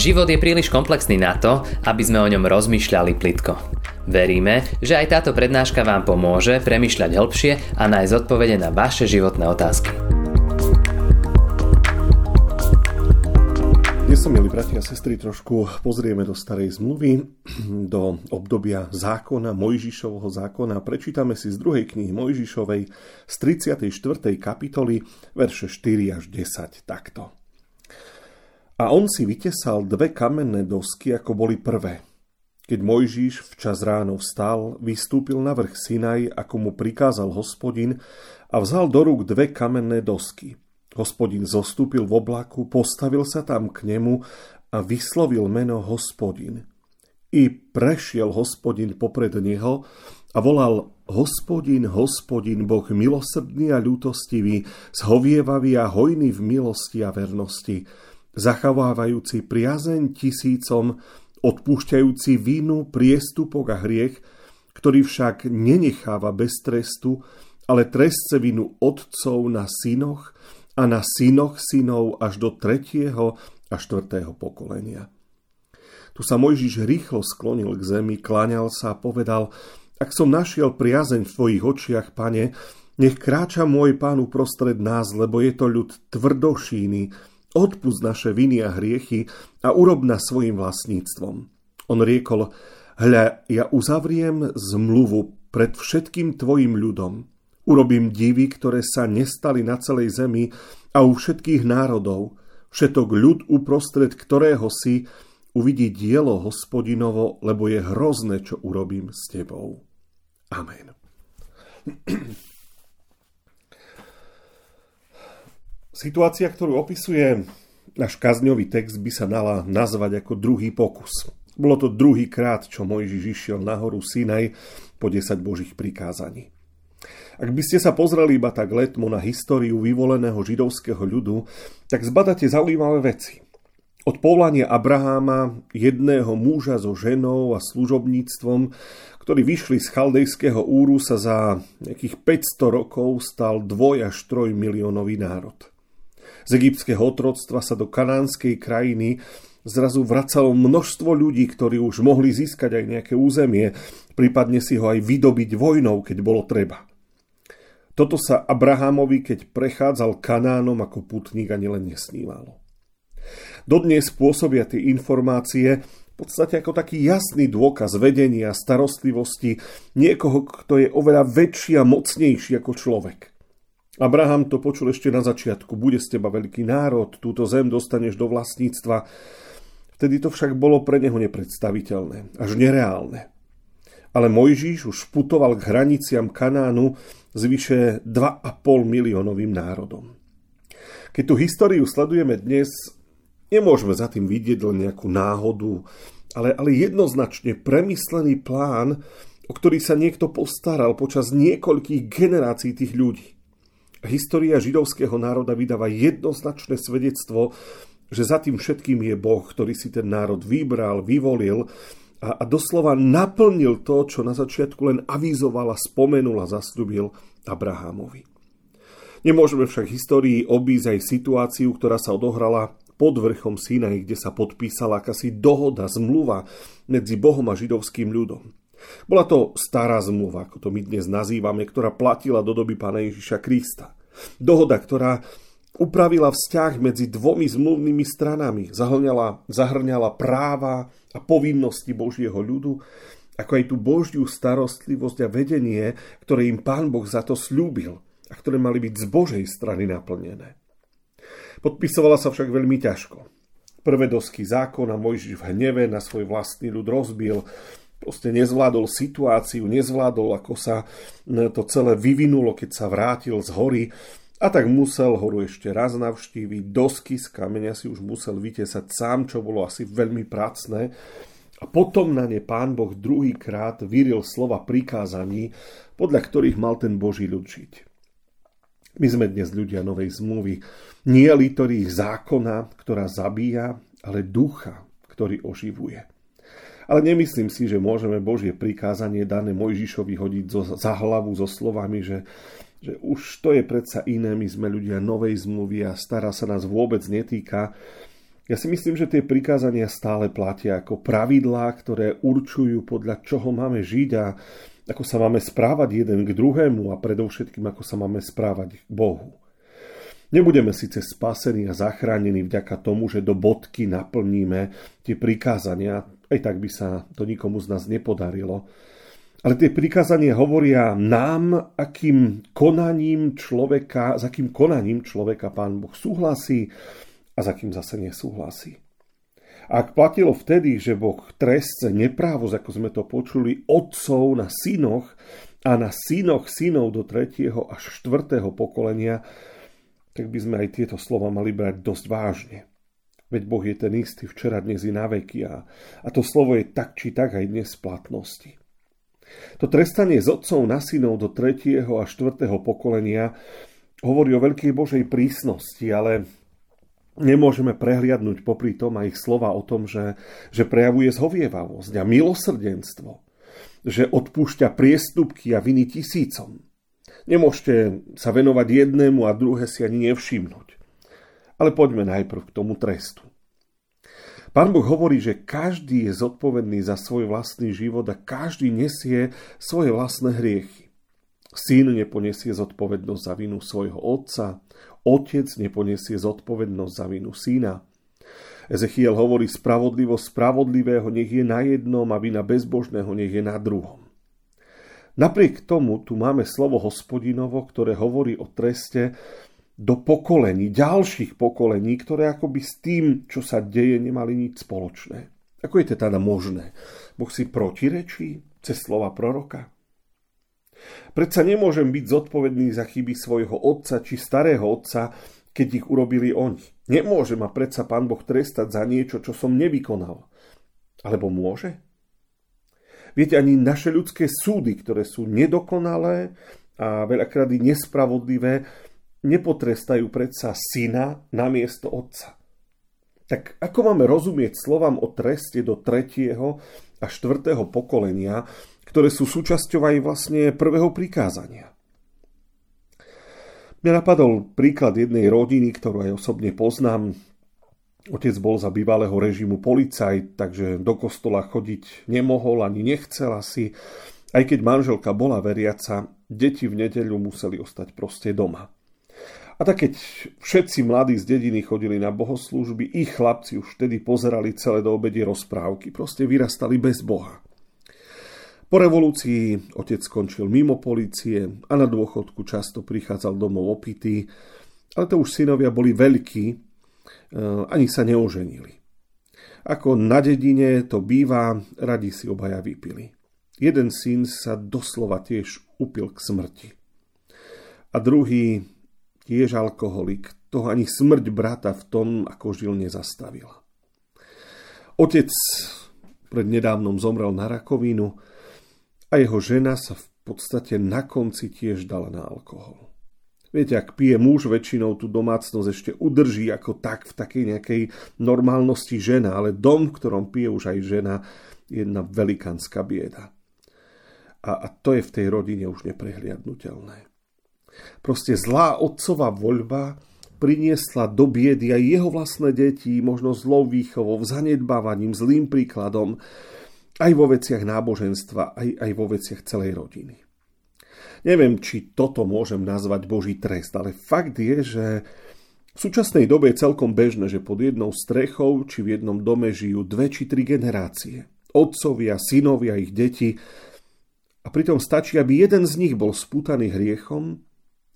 Život je príliš komplexný na to, aby sme o ňom rozmýšľali plitko. Veríme, že aj táto prednáška vám pomôže premyšľať hĺbšie a nájsť odpovede na vaše životné otázky. Dnes sa, milí bratia a sestry, trošku pozrieme do starej zmluvy, do obdobia zákona, Mojžišovho zákona. Prečítame si z druhej knihy Mojžišovej z 34. kapitoly, verše 4 až 10, takto. A on si vytesal dve kamenné dosky, ako boli prvé. Keď Mojžiš včas ráno vstal, vystúpil na vrch Sinaj, ako mu prikázal hospodin, a vzal do rúk dve kamenné dosky – Hospodin zostúpil v oblaku, postavil sa tam k nemu a vyslovil meno hospodin. I prešiel hospodin popred neho a volal Hospodin, hospodin, Boh milosrdný a ľútostivý, zhovievavý a hojný v milosti a vernosti, zachovávajúci priazeň tisícom, odpúšťajúci vinu, priestupok a hriech, ktorý však nenecháva bez trestu, ale trestce vinu otcov na synoch, a na synoch synov až do tretieho a štvrtého pokolenia. Tu sa Mojžiš rýchlo sklonil k zemi, kláňal sa a povedal, ak som našiel priazeň v tvojich očiach, pane, nech kráča môj pán uprostred nás, lebo je to ľud tvrdošíny, odpust naše viny a hriechy a urob na svojim vlastníctvom. On riekol, hľa, ja uzavriem zmluvu pred všetkým tvojim ľudom, Urobím divy, ktoré sa nestali na celej zemi a u všetkých národov. Všetok ľud uprostred ktorého si uvidí dielo hospodinovo, lebo je hrozné, čo urobím s tebou. Amen. Situácia, ktorú opisuje náš kazňový text, by sa dala nazvať ako druhý pokus. Bolo to druhý krát, čo Mojžiš išiel na horu Sinaj po 10 božích prikázaní. Ak by ste sa pozreli iba tak letmo na históriu vyvoleného židovského ľudu, tak zbadáte zaujímavé veci. Od povolania Abraháma, jedného muža so ženou a služobníctvom, ktorí vyšli z chaldejského úru, sa za nejakých 500 rokov stal dvoj až troj miliónový národ. Z egyptského otroctva sa do kanánskej krajiny zrazu vracalo množstvo ľudí, ktorí už mohli získať aj nejaké územie, prípadne si ho aj vydobiť vojnou, keď bolo treba. Toto sa Abrahamovi, keď prechádzal Kanánom ako putník, ani len nesnívalo. Dodnes spôsobia tie informácie v podstate ako taký jasný dôkaz vedenia, starostlivosti niekoho, kto je oveľa väčší a mocnejší ako človek. Abraham to počul ešte na začiatku. Bude z teba veľký národ, túto zem dostaneš do vlastníctva. Vtedy to však bolo pre neho nepredstaviteľné, až nereálne. Ale Mojžíš už putoval k hraniciam Kanánu s vyše 2,5 miliónovým národom. Keď tú históriu sledujeme dnes, nemôžeme za tým vidieť len nejakú náhodu, ale, ale jednoznačne premyslený plán, o ktorý sa niekto postaral počas niekoľkých generácií tých ľudí. História židovského národa vydáva jednoznačné svedectvo, že za tým všetkým je Boh, ktorý si ten národ vybral, vyvolil a, a doslova naplnil to, čo na začiatku len avizoval a spomenul a zasľubil Abrahamovi. Nemôžeme však histórii obísť aj situáciu, ktorá sa odohrala pod vrchom Sinaj, kde sa podpísala akási dohoda, zmluva medzi Bohom a židovským ľudom. Bola to stará zmluva, ako to my dnes nazývame, ktorá platila do doby pána Ježiša Krista. Dohoda, ktorá upravila vzťah medzi dvomi zmluvnými stranami, zahrňala, zahrňala práva a povinnosti Božieho ľudu, ako aj tú Božiu starostlivosť a vedenie, ktoré im Pán Boh za to slúbil a ktoré mali byť z Božej strany naplnené. Podpisovala sa však veľmi ťažko. Prvé dosky zákona Mojžiš v hneve na svoj vlastný ľud rozbil, proste nezvládol situáciu, nezvládol, ako sa to celé vyvinulo, keď sa vrátil z hory a tak musel horu ešte raz navštíviť, dosky z kameňa si už musel vytesať sám, čo bolo asi veľmi pracné. A potom na ne pán Boh druhýkrát vyril slova prikázaní, podľa ktorých mal ten Boží ľud žiť. My sme dnes ľudia novej zmluvy. Nie litorých zákona, ktorá zabíja, ale ducha, ktorý oživuje. Ale nemyslím si, že môžeme Božie prikázanie dané Mojžišovi hodiť za hlavu so slovami, že že už to je predsa iné, my sme ľudia novej zmluvy a stará sa nás vôbec netýka. Ja si myslím, že tie prikázania stále platia ako pravidlá, ktoré určujú podľa čoho máme žiť a ako sa máme správať jeden k druhému a predovšetkým ako sa máme správať k Bohu. Nebudeme síce spasení a zachránení vďaka tomu, že do bodky naplníme tie prikázania, aj tak by sa to nikomu z nás nepodarilo. Ale tie prikázania hovoria nám, akým konaním človeka, s akým konaním človeka Pán Boh súhlasí, a za kým zase nesúhlasí. Ak platilo vtedy, že Boh trestce neprávosť, ako sme to počuli, otcov na synoch a na synoch synov do tretieho až štvrtého pokolenia, tak by sme aj tieto slova mali brať dosť vážne. Veď Boh je ten istý včera, dnes i na veky a, a to slovo je tak či tak aj dnes v platnosti. To trestanie z otcov na synov do tretieho a štvrtého pokolenia hovorí o veľkej Božej prísnosti, ale Nemôžeme prehliadnúť popri tom aj ich slova o tom, že, že prejavuje zhovievavosť a milosrdenstvo, že odpúšťa priestupky a viny tisícom. Nemôžete sa venovať jednému a druhé si ani nevšimnúť. Ale poďme najprv k tomu trestu. Pán Boh hovorí, že každý je zodpovedný za svoj vlastný život a každý nesie svoje vlastné hriechy. Syn neponesie zodpovednosť za vinu svojho otca, otec neponesie zodpovednosť za vinu syna. Ezechiel hovorí, spravodlivosť spravodlivého nech je na jednom a vina bezbožného nech je na druhom. Napriek tomu tu máme slovo hospodinovo, ktoré hovorí o treste do pokolení, ďalších pokolení, ktoré akoby s tým, čo sa deje, nemali nič spoločné. Ako je to teda možné? Boh si protirečí cez slova proroka? Predsa nemôžem byť zodpovedný za chyby svojho otca či starého otca, keď ich urobili oni. Nemôže ma predsa pán Boh trestať za niečo, čo som nevykonal. Alebo môže? Viete, ani naše ľudské súdy, ktoré sú nedokonalé a veľakrát nespravodlivé, nepotrestajú predsa syna na miesto otca. Tak ako máme rozumieť slovám o treste do tretieho a štvrtého pokolenia, ktoré sú súčasťou aj vlastne prvého prikázania. Mňa napadol príklad jednej rodiny, ktorú aj osobne poznám. Otec bol za bývalého režimu policajt, takže do kostola chodiť nemohol ani nechcel asi. Aj keď manželka bola veriaca, deti v nedeľu museli ostať proste doma. A tak keď všetci mladí z dediny chodili na bohoslúžby, ich chlapci už vtedy pozerali celé do obede rozprávky, proste vyrastali bez Boha. Po revolúcii otec skončil mimo policie a na dôchodku často prichádzal domov opitý, ale to už synovia boli veľkí, e, ani sa neoženili. Ako na dedine to býva, radi si obaja vypili. Jeden syn sa doslova tiež upil k smrti. A druhý, tiež alkoholik, toho ani smrť brata v tom, ako žil, nezastavila. Otec prednedávnom zomrel na rakovinu, a jeho žena sa v podstate na konci tiež dala na alkohol. Viete, ak pije muž, väčšinou tú domácnosť ešte udrží ako tak v takej nejakej normálnosti žena, ale dom, v ktorom pije už aj žena, je jedna velikánska bieda. A, a to je v tej rodine už neprehliadnutelné. Proste zlá otcová voľba priniesla do biedy aj jeho vlastné deti, možno zlou výchovou, zanedbávaním, zlým príkladom, aj vo veciach náboženstva, aj, aj vo veciach celej rodiny. Neviem, či toto môžem nazvať Boží trest, ale fakt je, že v súčasnej dobe je celkom bežné, že pod jednou strechou či v jednom dome žijú dve či tri generácie. Otcovia, synovia, ich deti. A pritom stačí, aby jeden z nich bol spútaný hriechom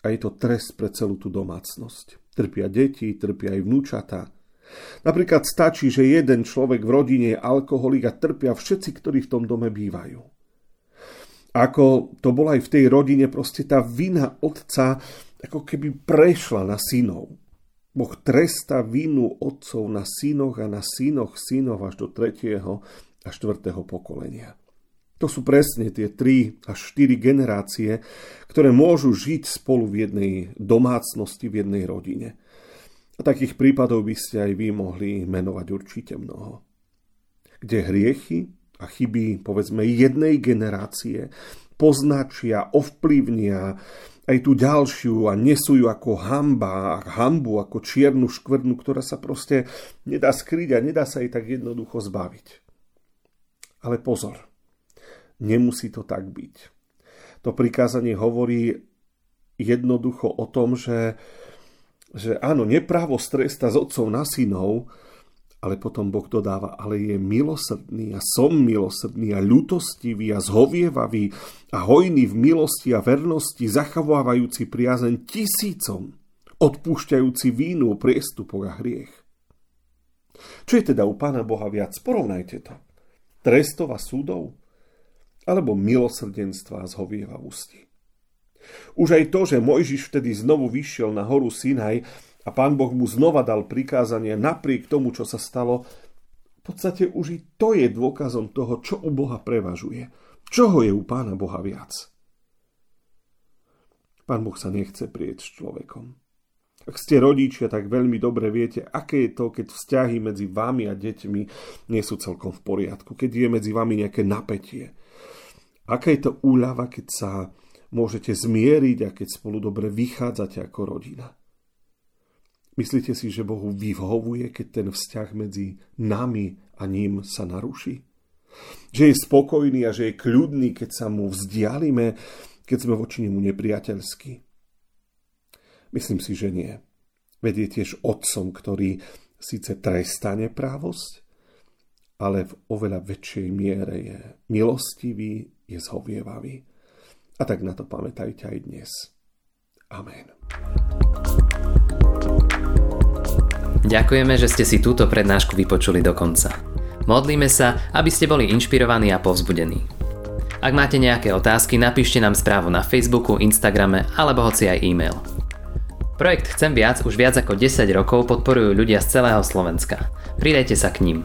a je to trest pre celú tú domácnosť. Trpia deti, trpia aj vnúčata, Napríklad stačí, že jeden človek v rodine je alkoholik a trpia všetci, ktorí v tom dome bývajú. Ako to bolo aj v tej rodine, proste tá vina otca ako keby prešla na synov. Boh tresta vinu otcov na synoch a na synoch synov až do tretieho a štvrtého pokolenia. To sú presne tie tri až štyri generácie, ktoré môžu žiť spolu v jednej domácnosti, v jednej rodine. A takých prípadov by ste aj vy mohli menovať určite mnoho. Kde hriechy a chyby, povedzme, jednej generácie poznačia, ovplyvnia aj tú ďalšiu a nesú ju ako hamba, hambu, ako čiernu škvrnu, ktorá sa proste nedá skryť a nedá sa jej tak jednoducho zbaviť. Ale pozor, nemusí to tak byť. To prikázanie hovorí jednoducho o tom, že, že áno, neprávo stresta z otcov na synov, ale potom Boh dodáva, ale je milosrdný a som milosrdný a ľutostivý a zhovievavý a hojný v milosti a vernosti, zachovávajúci priazeň tisícom, odpúšťajúci vínu, priestupok a hriech. Čo je teda u Pána Boha viac? Porovnajte to. Trestov súdov? Alebo milosrdenstva a zhovievavosti? Už aj to, že Mojžiš vtedy znovu vyšiel na horu Sinaj, a pán Boh mu znova dal prikázanie napriek tomu, čo sa stalo, v podstate už i to je dôkazom toho, čo u Boha prevažuje. Čoho je u pána Boha viac? Pán Boh sa nechce prieť s človekom. Ak ste rodičia, tak veľmi dobre viete, aké je to, keď vzťahy medzi vami a deťmi nie sú celkom v poriadku, keď je medzi vami nejaké napätie. Aká je to úľava, keď sa môžete zmieriť a keď spolu dobre vychádzate ako rodina. Myslíte si, že Bohu vyhovuje, keď ten vzťah medzi nami a ním sa naruší? Že je spokojný a že je kľudný, keď sa mu vzdialime, keď sme voči nemu nepriateľskí? Myslím si, že nie. Veď je tiež otcom, ktorý síce trestá neprávosť, ale v oveľa väčšej miere je milostivý, je zhovievavý. A tak na to pamätajte aj dnes. Amen. Ďakujeme, že ste si túto prednášku vypočuli do konca. Modlíme sa, aby ste boli inšpirovaní a povzbudení. Ak máte nejaké otázky, napíšte nám správu na Facebooku, Instagrame alebo hoci aj e-mail. Projekt Chcem viac už viac ako 10 rokov podporujú ľudia z celého Slovenska. Pridajte sa k ním.